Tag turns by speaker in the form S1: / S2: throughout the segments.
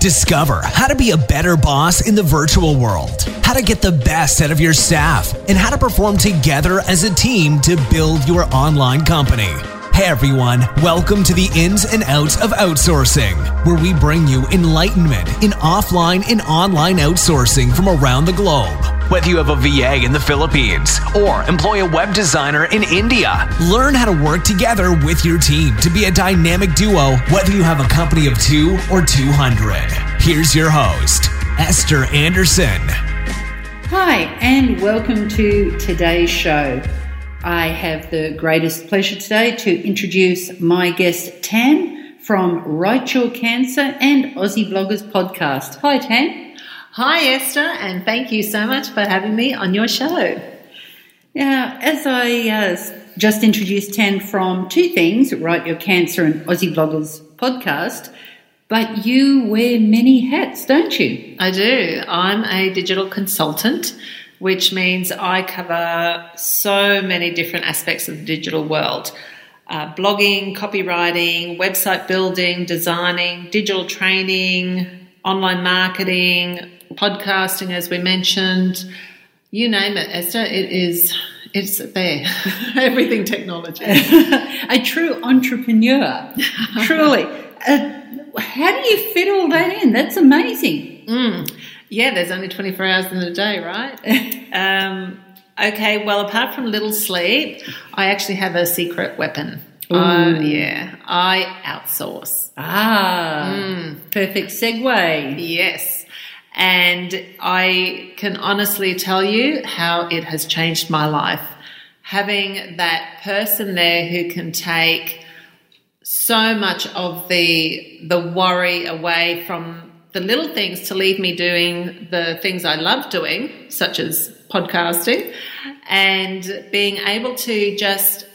S1: Discover how to be a better boss in the virtual world, how to get the best out of your staff, and how to perform together as a team to build your online company. Hey everyone, welcome to the ins and outs of outsourcing, where we bring you enlightenment in offline and online outsourcing from around the globe. Whether you have a VA in the Philippines or employ a web designer in India, learn how to work together with your team to be a dynamic duo, whether you have a company of two or 200. Here's your host, Esther Anderson.
S2: Hi, and welcome to today's show. I have the greatest pleasure today to introduce my guest, Tan, from Write Your Cancer and Aussie Bloggers podcast. Hi, Tan.
S3: Hi, Esther, and thank you so much for having me on your show.
S2: Now, as I uh, just introduced Tan from two things, Write Your Cancer and Aussie Bloggers podcast, but you wear many hats, don't you?
S3: I do. I'm a digital consultant which means I cover so many different aspects of the digital world. Uh, blogging, copywriting, website building, designing, digital training, online marketing, podcasting, as we mentioned. You name it, Esther, it is it's there. Everything technology.
S2: a true entrepreneur. Truly. Uh, how do you fit all that in? That's amazing.
S3: Mm. Yeah, there's only 24 hours in the day, right? um, okay, well, apart from little sleep, I actually have a secret weapon. Uh, yeah, I outsource.
S2: Ah, mm. perfect segue.
S3: Yes. And I can honestly tell you how it has changed my life. Having that person there who can take so much of the the worry away from the little things to leave me doing the things I love doing, such as podcasting, and being able to just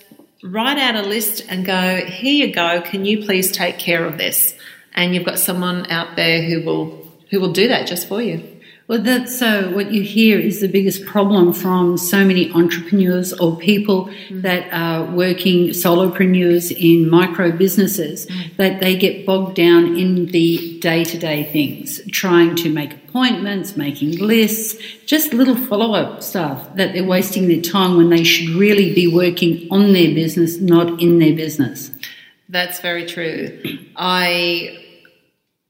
S3: write out a list and go, here you go, can you please take care of this? And you've got someone out there who will who will do that just for you.
S2: Well, that's so. What you hear is the biggest problem from so many entrepreneurs or people mm. that are working solopreneurs in micro businesses mm. that they get bogged down in the day to day things, trying to make appointments, making lists, just little follow up stuff that they're wasting their time when they should really be working on their business, not in their business.
S3: That's very true. I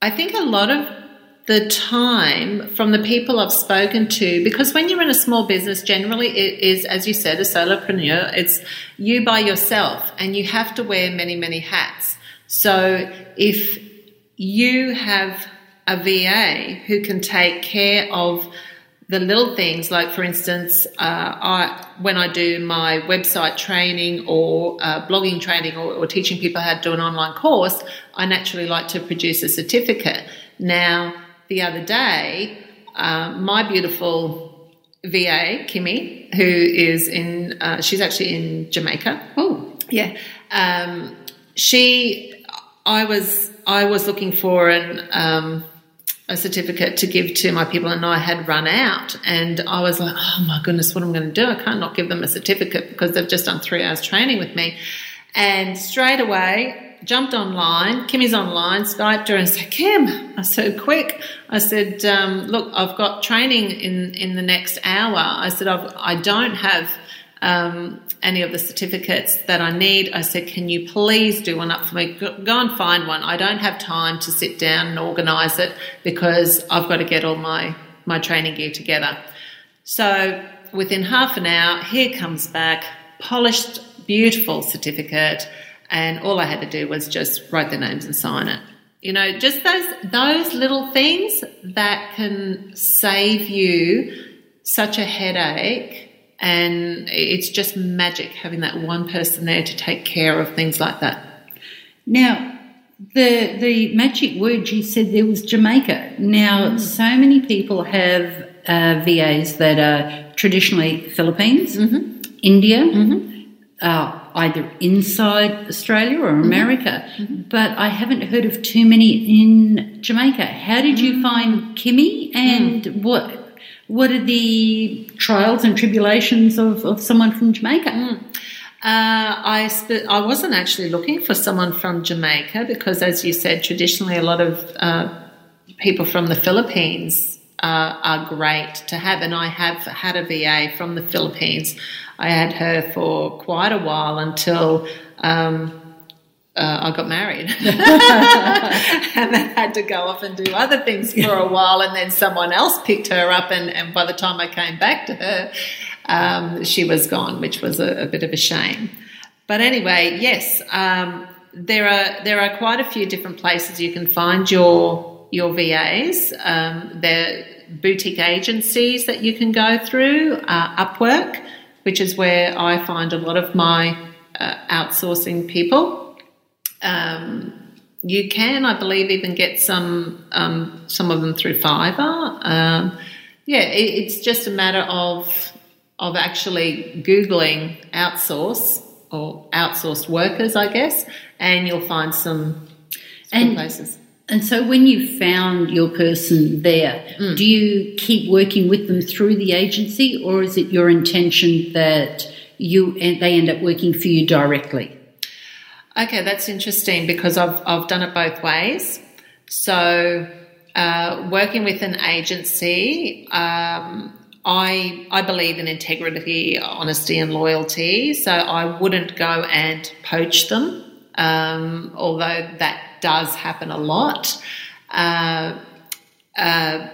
S3: I think a lot of the time from the people I've spoken to, because when you're in a small business, generally it is, as you said, a solopreneur, it's you by yourself and you have to wear many, many hats. So if you have a VA who can take care of the little things, like for instance, uh, I, when I do my website training or uh, blogging training or, or teaching people how to do an online course, I naturally like to produce a certificate. Now, the other day, uh, my beautiful VA, Kimmy, who is in, uh, she's actually in Jamaica.
S2: Oh,
S3: yeah. Um, she, I was, I was looking for an, um, a certificate to give to my people, and I had run out. And I was like, oh my goodness, what am I going to do? I can't not give them a certificate because they've just done three hours training with me. And straight away, jumped online. Kimmy's online, Skyped her and said, Kim, I said, quick. I said, um, look, I've got training in, in the next hour. I said, I've, I don't have um, any of the certificates that I need. I said, can you please do one up for me? Go, go and find one. I don't have time to sit down and organise it because I've got to get all my, my training gear together. So within half an hour, here comes back, polished, beautiful certificate and all I had to do was just write their names and sign it. You know, just those those little things that can save you such a headache and it's just magic having that one person there to take care of things like that.
S2: Now, the the magic word you said there was Jamaica. Now, mm. so many people have uh, VAs that are traditionally Philippines, mm-hmm. India, mm-hmm. Uh, either inside Australia or mm-hmm. America, mm-hmm. but I haven't heard of too many in Jamaica. How did you mm. find Kimmy, and mm. what what are the trials and tribulations of, of someone from Jamaica?
S3: Mm. Uh, I sp- I wasn't actually looking for someone from Jamaica because, as you said, traditionally a lot of uh, people from the Philippines uh, are great to have, and I have had a VA from the Philippines. I had her for quite a while until. Um, uh, I got married and then had to go off and do other things for a while. And then someone else picked her up. And, and by the time I came back to her, um, she was gone, which was a, a, bit of a shame. But anyway, yes, um, there are there are quite a few different places you can find your your VAs. Um, there boutique agencies that you can go through, uh, Upwork, which is where I find a lot of my uh, outsourcing people. Um, you can, I believe, even get some um, some of them through Fiverr. Um, yeah, it, it's just a matter of of actually googling outsource or outsourced workers, I guess, and you'll find some, some
S2: and,
S3: places.
S2: And so, when you found your person there, mm. do you keep working with them through the agency, or is it your intention that you they end up working for you directly?
S3: Okay, that's interesting because I've, I've done it both ways. So, uh, working with an agency, um, I, I believe in integrity, honesty, and loyalty. So, I wouldn't go and poach them, um, although that does happen a lot. Uh, uh,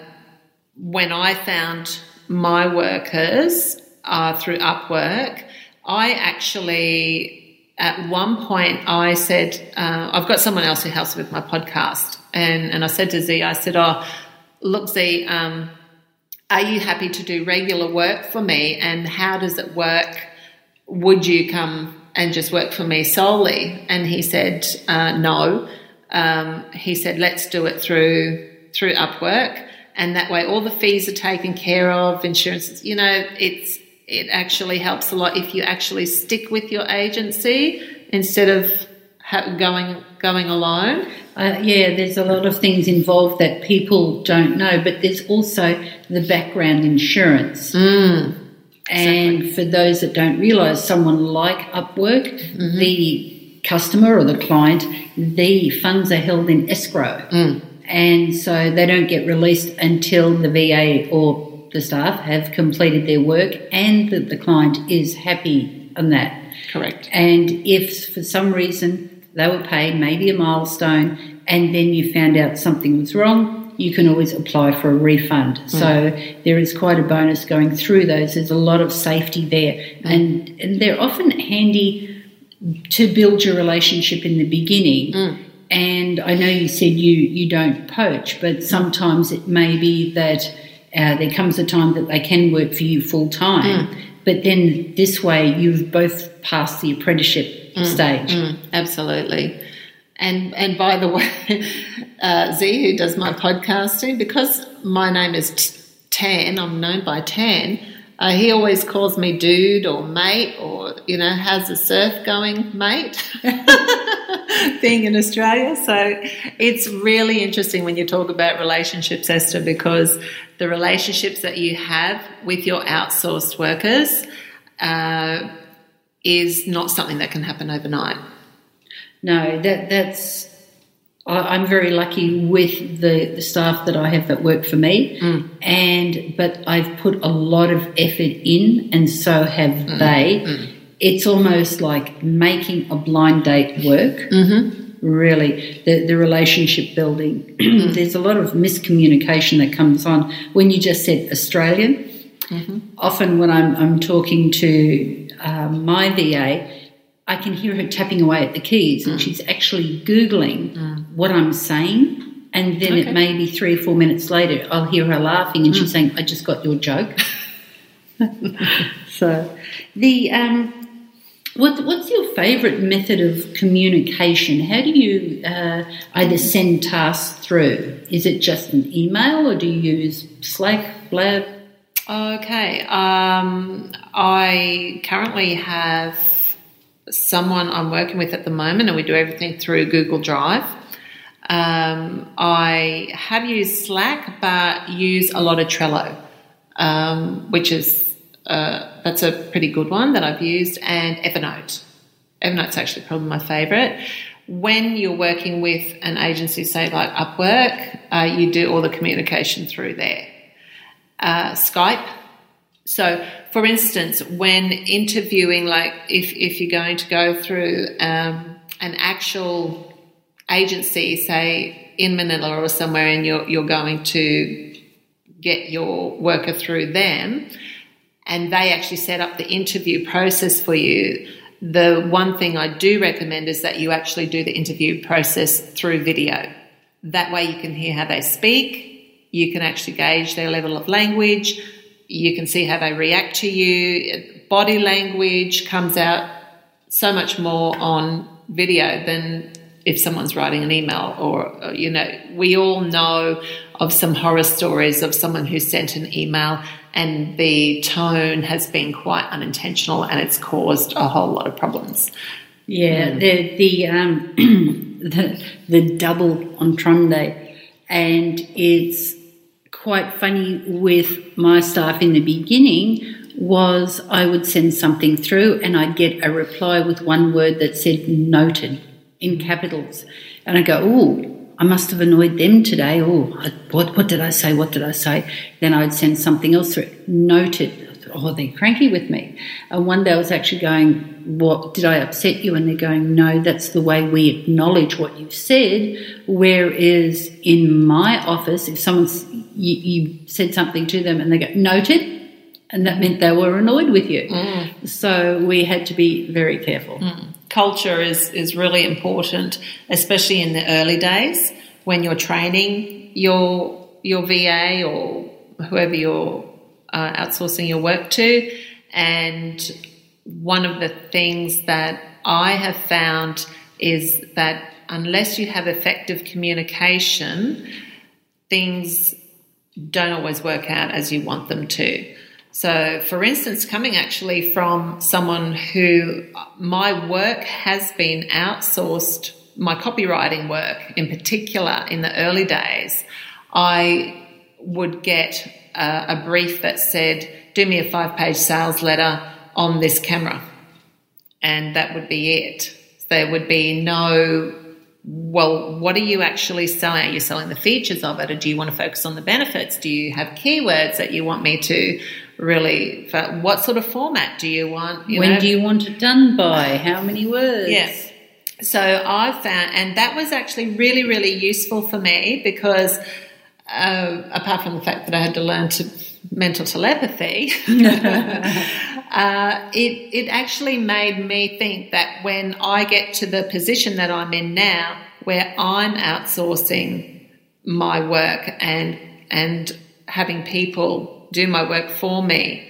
S3: when I found my workers uh, through Upwork, I actually at one point I said, uh, I've got someone else who helps with my podcast. And, and I said to Z, I said, Oh, look, Z, um, are you happy to do regular work for me? And how does it work? Would you come and just work for me solely? And he said, uh, No. Um, he said, Let's do it through through Upwork. And that way, all the fees are taken care of, insurance. You know, it's it actually helps a lot if you actually stick with your agency instead of ha- going going alone.
S2: Uh, yeah, there's a lot of things involved that people don't know, but there's also the background insurance.
S3: Mm,
S2: and exactly. for those that don't realise, someone like Upwork, mm-hmm. the customer or the client, the funds are held in escrow.
S3: Mm.
S2: And so they don't get released until the VA or the staff have completed their work and that the client is happy on that.
S3: Correct.
S2: And if for some reason they were paid maybe a milestone and then you found out something was wrong, you can always apply for a refund. Mm. So there is quite a bonus going through those. There's a lot of safety there. Mm. And, and they're often handy to build your relationship in the beginning.
S3: Mm.
S2: And I know you said you, you don't poach, but sometimes it may be that uh, there comes a time that they can work for you full time. Mm. But then this way, you've both passed the apprenticeship mm. stage.
S3: Mm. Absolutely. And and by the way, uh, Z, who does my podcasting, because my name is Tan, I'm known by Tan. Uh, he always calls me dude or mate or, you know, how's the surf going, mate? Being in Australia. So it's really interesting when you talk about relationships, Esther, because the relationships that you have with your outsourced workers uh, is not something that can happen overnight.
S2: No, that that's I'm very lucky with the, the staff that I have that work for me,
S3: mm.
S2: and but I've put a lot of effort in, and so have mm. they.
S3: Mm.
S2: It's almost like making a blind date work.
S3: Mm-hmm.
S2: Really, the the relationship building. There's a lot of miscommunication that comes on when you just said Australian.
S3: Mm-hmm.
S2: Often, when I'm I'm talking to uh, my VA I can hear her tapping away at the keys and mm. she's actually Googling
S3: mm.
S2: What I'm saying. And then okay. it may be three or four minutes later, I'll hear her laughing and mm. she's saying, I just got your joke. so, the um, what, what's your favourite method of communication? How do you uh, either send tasks through? Is it just an email or do you use Slack, Blab?
S3: Okay. Um, I currently have someone I'm working with at the moment, and we do everything through Google Drive. Um, I have used Slack, but use a lot of Trello, um, which is uh, that's a pretty good one that I've used, and Evernote. Evernote's actually probably my favourite. when you're working with an agency, say like Upwork, uh, you do all the communication through there. Uh, Skype. So, for instance, when interviewing, like if, if you're going to go through um, an actual agency, say in Manila or somewhere, and you're, you're going to get your worker through them, and they actually set up the interview process for you, the one thing I do recommend is that you actually do the interview process through video. That way you can hear how they speak, you can actually gauge their level of language, you can see how they react to you. Body language comes out so much more on video than if someone's writing an email or, you know, we all know of some horror stories of someone who sent an email and the tone has been quite unintentional and it's caused a whole lot of problems.
S2: Yeah, mm. the the um, the, the double entendre, and it's quite funny with my staff in the beginning was I would send something through and I'd get a reply with one word that said noted in capitals. And I go, oh, I must have annoyed them today. Oh, what, what did I say? What did I say? Then I would send something else through. Noted. Oh, they're cranky with me. And one day I was actually going, What did I upset you? And they're going, No, that's the way we acknowledge what you said. Whereas in my office, if someone's you, you said something to them and they go, Noted, and that meant they were annoyed with you. Mm. So we had to be very careful.
S3: Mm. Culture is, is really important, especially in the early days when you're training your your VA or whoever you're uh, outsourcing your work to. And one of the things that I have found is that unless you have effective communication, things don't always work out as you want them to. So, for instance, coming actually from someone who uh, my work has been outsourced, my copywriting work in particular in the early days, I would get a, a brief that said, Do me a five page sales letter on this camera. And that would be it. There would be no well, what are you actually selling? Are you selling the features of it, or do you want to focus on the benefits? Do you have keywords that you want me to really what sort of format do you want
S2: you when know? do you want it done by? How many words?
S3: Yes so i found and that was actually really really useful for me because uh, apart from the fact that i had to learn to mental telepathy uh, it, it actually made me think that when i get to the position that i'm in now where i'm outsourcing my work and and having people do my work for me.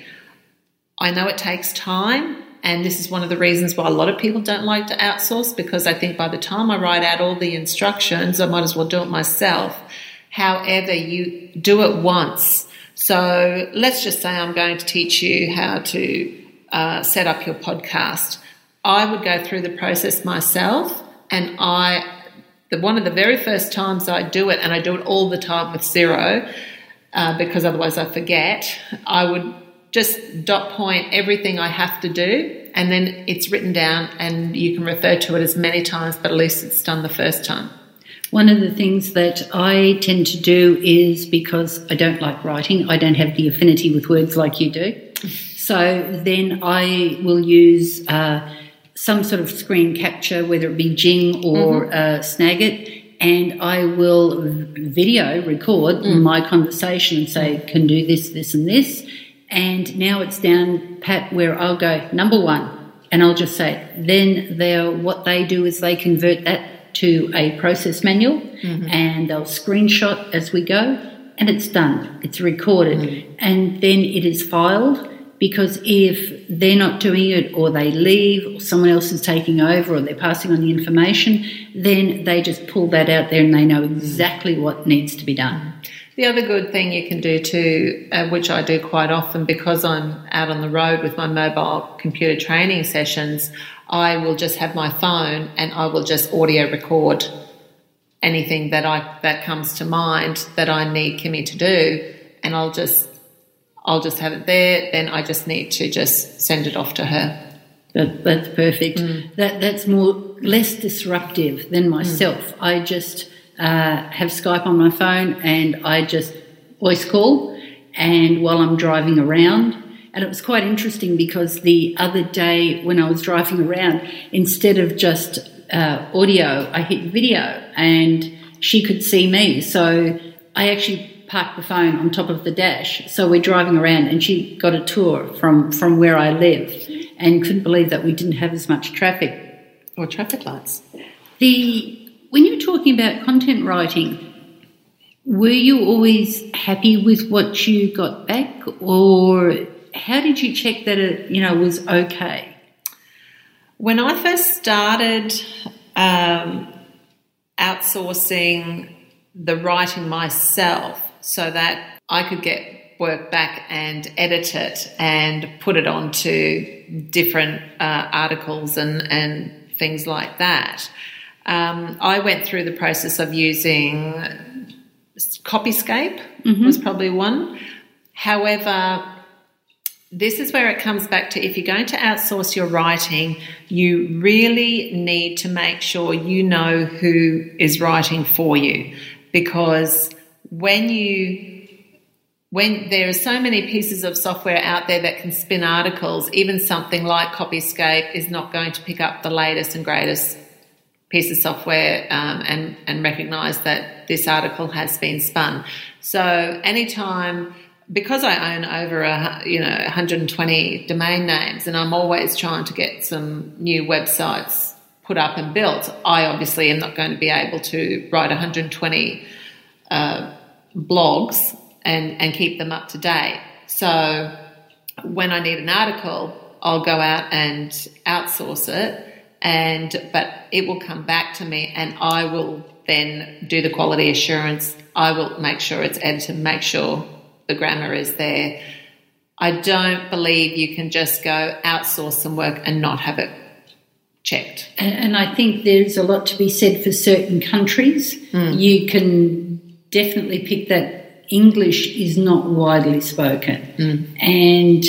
S3: I know it takes time, and this is one of the reasons why a lot of people don't like to outsource because I think by the time I write out all the instructions, I might as well do it myself. However, you do it once. So let's just say I'm going to teach you how to uh, set up your podcast. I would go through the process myself, and I, the, one of the very first times I do it, and I do it all the time with Xero, uh, because otherwise I forget. I would just dot point everything I have to do, and then it's written down, and you can refer to it as many times, but at least it's done the first time.
S2: One of the things that I tend to do is because I don't like writing, I don't have the affinity with words like you do. So then I will use uh, some sort of screen capture, whether it be Jing or mm-hmm. uh, Snagit, and I will video record mm. my conversation and say, can do this, this, and this. And now it's down pat where I'll go number one, and I'll just say, then they what they do is they convert that to a process manual, mm-hmm. and they'll screenshot as we go, and it's done. It's recorded, mm. and then it is filed because if they're not doing it or they leave or someone else is taking over or they're passing on the information, then they just pull that out there and they know exactly what needs to be done.
S3: The other good thing you can do too, uh, which I do quite often because I'm out on the road with my mobile computer training sessions, I will just have my phone and I will just audio record anything that I that comes to mind that I need Kimmy to do, and I'll just I'll just have it there. Then I just need to just send it off to her.
S2: That, that's perfect. That that's more less disruptive than myself. I just uh, have Skype on my phone and I just voice call, and while I'm driving around. And it was quite interesting because the other day when I was driving around, instead of just uh, audio, I hit video, and she could see me. So I actually parked the phone on top of the dash. So we're driving around, and she got a tour from from where I live, and couldn't believe that we didn't have as much traffic.
S3: Or traffic lights.
S2: The when you're talking about content writing, were you always happy with what you got back, or how did you check that it you know was okay?
S3: When I first started um, outsourcing the writing myself so that I could get work back and edit it and put it onto different uh, articles and, and things like that, um, I went through the process of using Copyscape was probably one. However, this is where it comes back to if you're going to outsource your writing, you really need to make sure you know who is writing for you because when you when there are so many pieces of software out there that can spin articles, even something like Copyscape is not going to pick up the latest and greatest piece of software um, and and recognize that this article has been spun. So anytime because I own over a you know 120 domain names and I'm always trying to get some new websites put up and built, I obviously am not going to be able to write 120 uh, blogs and and keep them up to date. So when I need an article, I'll go out and outsource it and but it will come back to me and I will then do the quality assurance. I will make sure it's edited, make sure the grammar is there. I don't believe you can just go outsource some work and not have it checked.
S2: And, and I think there's a lot to be said for certain countries. Hmm. You can definitely pick that English is not widely spoken, and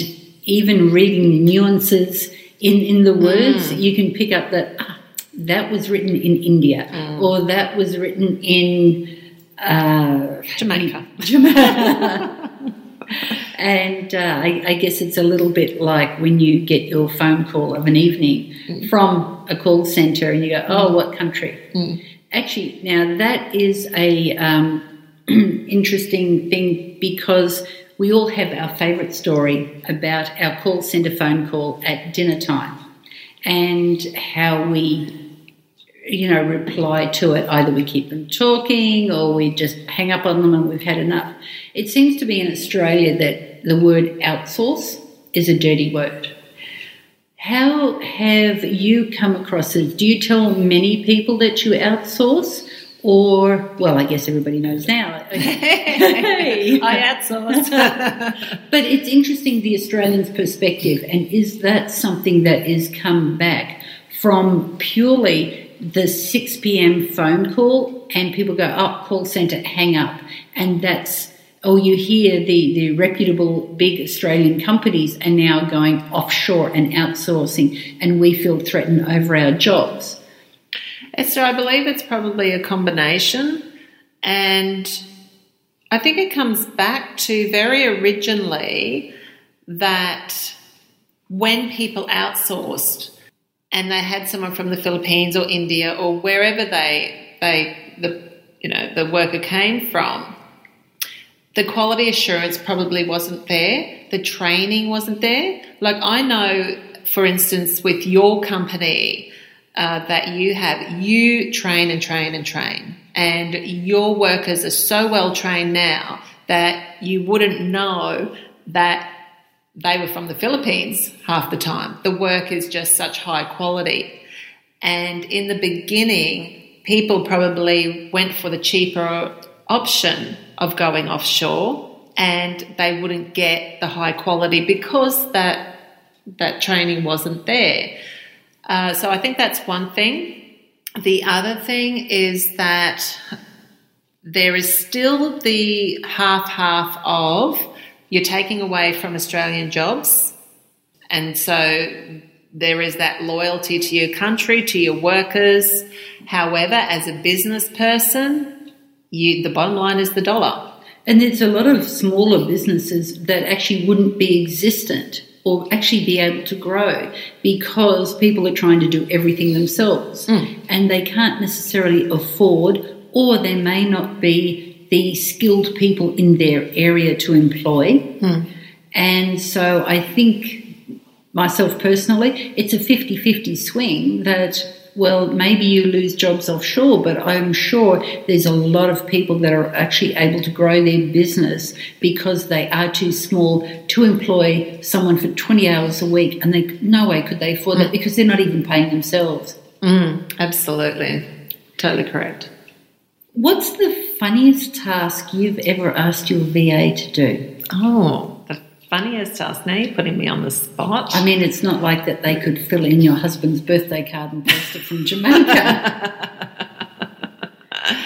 S2: even reading the nuances in in the words, you can pick up that ah, that was written in India or that was written in. Uh,
S3: Jamaica.
S2: and uh, I, I guess it's a little bit like when you get your phone call of an evening from a call center and you go, oh, what country? Actually, now that is a um, interesting thing because we all have our favourite story about our call centre phone call at dinner time and how we you know, reply to it. Either we keep them talking or we just hang up on them and we've had enough. It seems to be in Australia that the word outsource is a dirty word. How have you come across it? Do you tell many people that you outsource? Or, well, I guess everybody knows now.
S3: I outsource.
S2: But it's interesting the Australian's perspective, and is that something that is come back from purely the 6 p.m. phone call, and people go, oh, call centre, hang up. And that's, or you hear the, the reputable big Australian companies are now going offshore and outsourcing, and we feel threatened over our jobs.
S3: Esther, I believe it's probably a combination. And I think it comes back to very originally that when people outsourced and they had someone from the Philippines or India or wherever they they the you know the worker came from, the quality assurance probably wasn't there, the training wasn't there. Like I know, for instance, with your company uh, that you have, you train and train and train, and your workers are so well trained now that you wouldn't know that they were from the Philippines half the time. The work is just such high quality. And in the beginning, people probably went for the cheaper option of going offshore and they wouldn't get the high quality because that that training wasn't there. Uh, so I think that's one thing. The other thing is that there is still the half half of you're taking away from Australian jobs, and so there is that loyalty to your country, to your workers. However, as a business person, you, the bottom line is the dollar.
S2: And there's a lot of smaller businesses that actually wouldn't be existent or actually be able to grow because people are trying to do everything themselves. Hmm. And they can't necessarily afford or there may not be the skilled people in their area to employ. Hmm. And so I think myself personally, it's a 50 50 swing that, well, maybe you lose jobs offshore, but I'm sure there's a lot of people that are actually able to grow their business because they are too small to employ someone for 20 hours a week and they no way could they afford that mm. because they're not even paying themselves.
S3: Mm, absolutely. Totally correct.
S2: What's the funniest task you've ever asked your VA to do?
S3: Oh, the funniest task. Now you're putting me on the spot.
S2: I mean, it's not like that they could fill in your husband's birthday card and post it from Jamaica.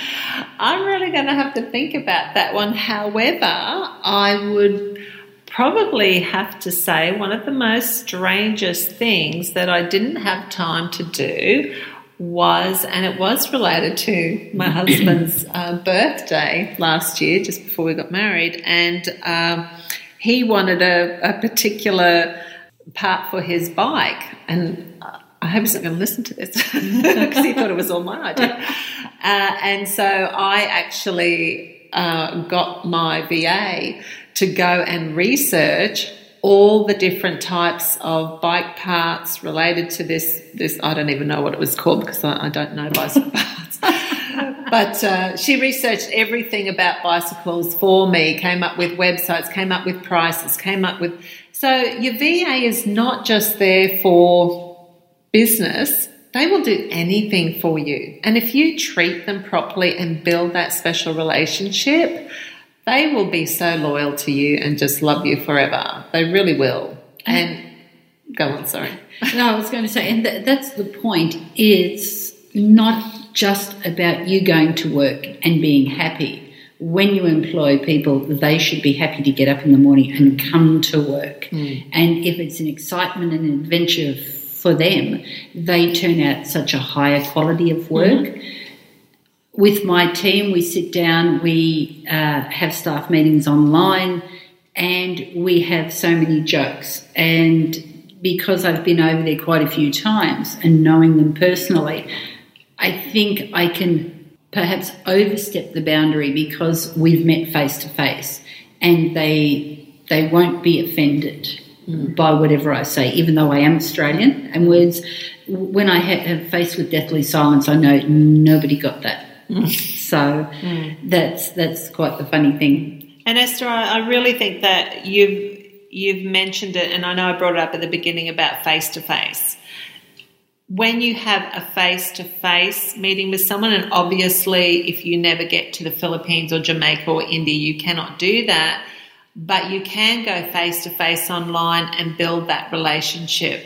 S3: I'm really going to have to think about that one. However, I would probably have to say one of the most strangest things that I didn't have time to do was, and it was related to my husband's uh, birthday last year, just before we got married, and um, he wanted a, a particular part for his bike, and I hope he's not going to listen to this because he thought it was all my idea. Uh, and so I actually uh, got my VA to go and research all the different types of bike parts related to this. This I don't even know what it was called because I, I don't know bicycle parts. But uh, she researched everything about bicycles for me. Came up with websites. Came up with prices. Came up with. So your VA is not just there for business, they will do anything for you. And if you treat them properly and build that special relationship, they will be so loyal to you and just love you forever. They really will. And go on, sorry.
S2: no, I was going to say, and th- that's the point. It's not just about you going to work and being happy. When you employ people, they should be happy to get up in the morning and come to work. And if it's an excitement and an adventure for them, they turn out such a higher quality of work. With my team, we sit down, we uh, have staff meetings online, and we have so many jokes. And because I've been over there quite a few times and knowing them personally, I think I can perhaps overstep the boundary because we've met face to face, and they they won't be offended mm. by whatever I say, even though I am Australian. And words, when I ha- have faced with deathly silence, I know nobody got that. Mm. So mm. that's that's quite the funny thing.
S3: And Esther, I, I really think that you've you've mentioned it, and I know I brought it up at the beginning about face to face. When you have a face to face meeting with someone, and obviously, if you never get to the Philippines or Jamaica or India, you cannot do that. But you can go face to face online and build that relationship.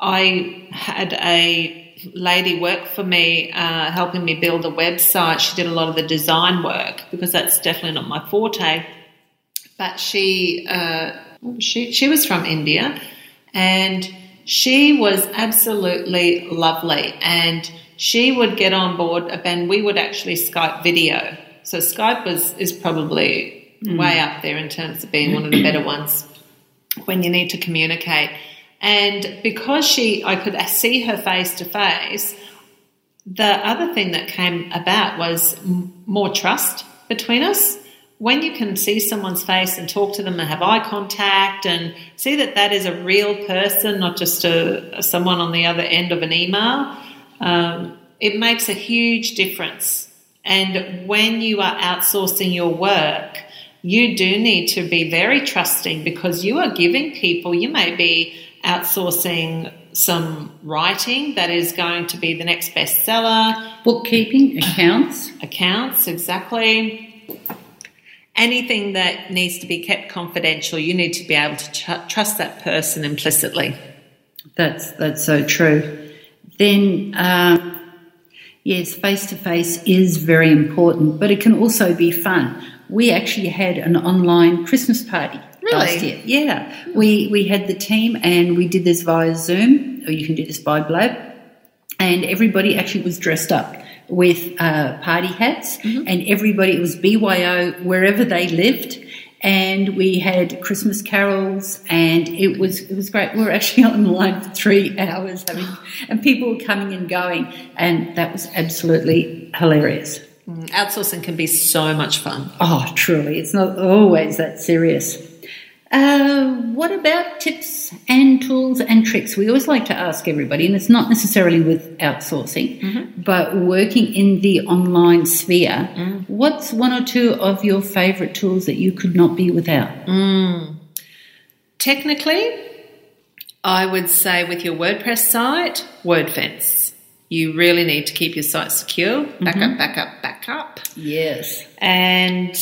S3: I had a lady work for me, uh, helping me build a website. She did a lot of the design work because that's definitely not my forte. But she, uh, she, she was from India, and she was absolutely lovely. And she would get on board, and we would actually Skype video. So Skype was is probably hmm. way up there in terms of being one of the better ones when you need to communicate. And because she, I could see her face to face, the other thing that came about was m- more trust between us. When you can see someone's face and talk to them and have eye contact and see that that is a real person, not just a, someone on the other end of an email, um, it makes a huge difference. And when you are outsourcing your work, you do need to be very trusting because you are giving people, you may be outsourcing some writing that is going to be the next bestseller,
S2: Bookkeeping, accounts.
S3: accounts, exactly. Anything that needs to be kept confidential, you need to be able to tr- trust that person implicitly.
S2: That's that's so true. Then, um, yes, face to face is very important, but it can also be fun. We actually had an online Christmas party
S3: Really?
S2: last year. Yeah, we we had the team and we did this via Zoom, or you can do this by Blab, and everybody actually was dressed up with uh, party hats, and everybody it was BYO wherever they lived. And we had Christmas carols, and it was it was great. We were actually on the line for three hours, having, and people were coming and going, and that was absolutely hilarious.
S3: Outsourcing can be so much fun.
S2: Oh, truly, it's not always that serious. Uh, what about tips and tools and tricks? We always like to ask everybody, and it's not necessarily with outsourcing, mm-hmm. but working in the online sphere. Mm. What's one or two of your favorite tools that you could not be without? Mm.
S3: Technically, I would say with your WordPress site, WordFence. You really need to keep your site secure. Back mm-hmm. up, back up, back up.
S2: Yes.
S3: And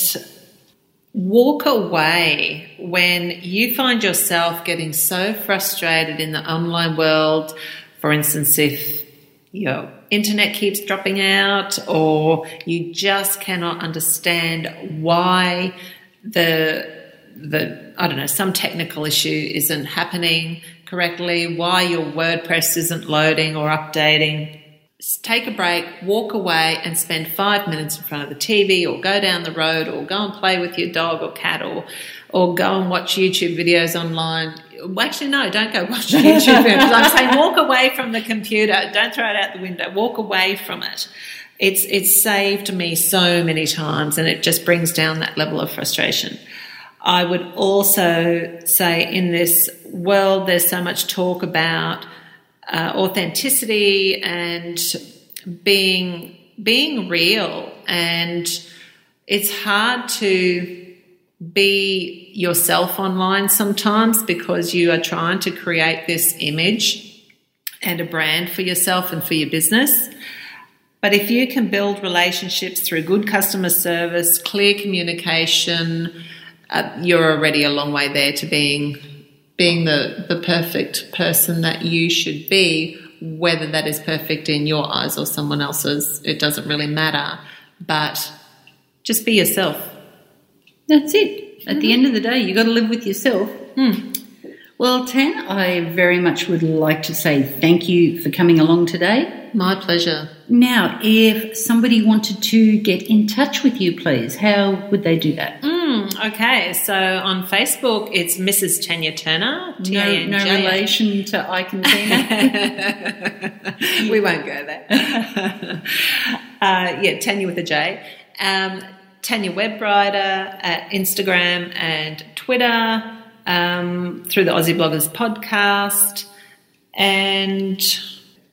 S3: walk away when you find yourself getting so frustrated in the online world. For instance, if your internet keeps dropping out or you just cannot understand why the the I don't know some technical issue isn't happening correctly, why your WordPress isn't loading or updating. Take a break, walk away, and spend five minutes in front of the TV, or go down the road, or go and play with your dog or cat, or or go and watch YouTube videos online. Actually, no, don't go watch YouTube videos. I'm saying walk away from the computer. Don't throw it out the window. Walk away from it. It's it's saved me so many times, and it just brings down that level of frustration. I would also say in this world, there's so much talk about uh, authenticity and being being real, and it's hard to be yourself online sometimes because you are trying to create this image and a brand for yourself and for your business. But if you can build relationships through good customer service, clear communication, uh, you're already a long way there to being being the, the perfect person that you should be, whether that is perfect in your eyes or someone else's, it doesn't really matter. But just be yourself.
S2: That's it. At the end of the day, you've got to live with yourself. Well, Tan, I very much would like to say thank you for coming along today.
S3: My pleasure.
S2: Now, if somebody wanted to get in touch with you, please, how would they do that?
S3: Mm, okay, so on Facebook, it's Mrs. Tanja Turner.
S2: No, no relation to Ike and Tina.
S3: we won't go there. uh, yeah, Tanja with a J. Um, Tanja Webwriter at Instagram and Twitter, um, through the Aussie Bloggers podcast, and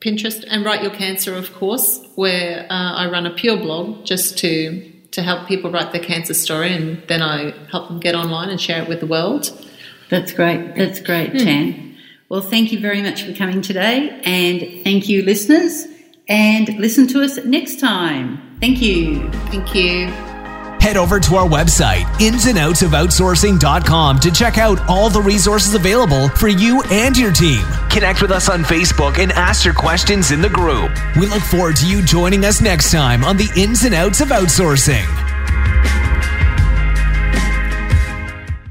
S3: Pinterest, and Write Your Cancer, of course, where uh, I run a pure blog just to to help people write their cancer story, and then I help them get online and share it with the world.
S2: That's great. That's great, hmm. Tan. Well, thank you very much for coming today, and thank you, listeners. And listen to us next time. Thank you.
S3: Thank you.
S1: Head over to our website, insandoutsofoutsourcing.com, to check out all the resources available for you and your team. Connect with us on Facebook and ask your questions in the group. We look forward to you joining us next time on the Ins and Outs of Outsourcing.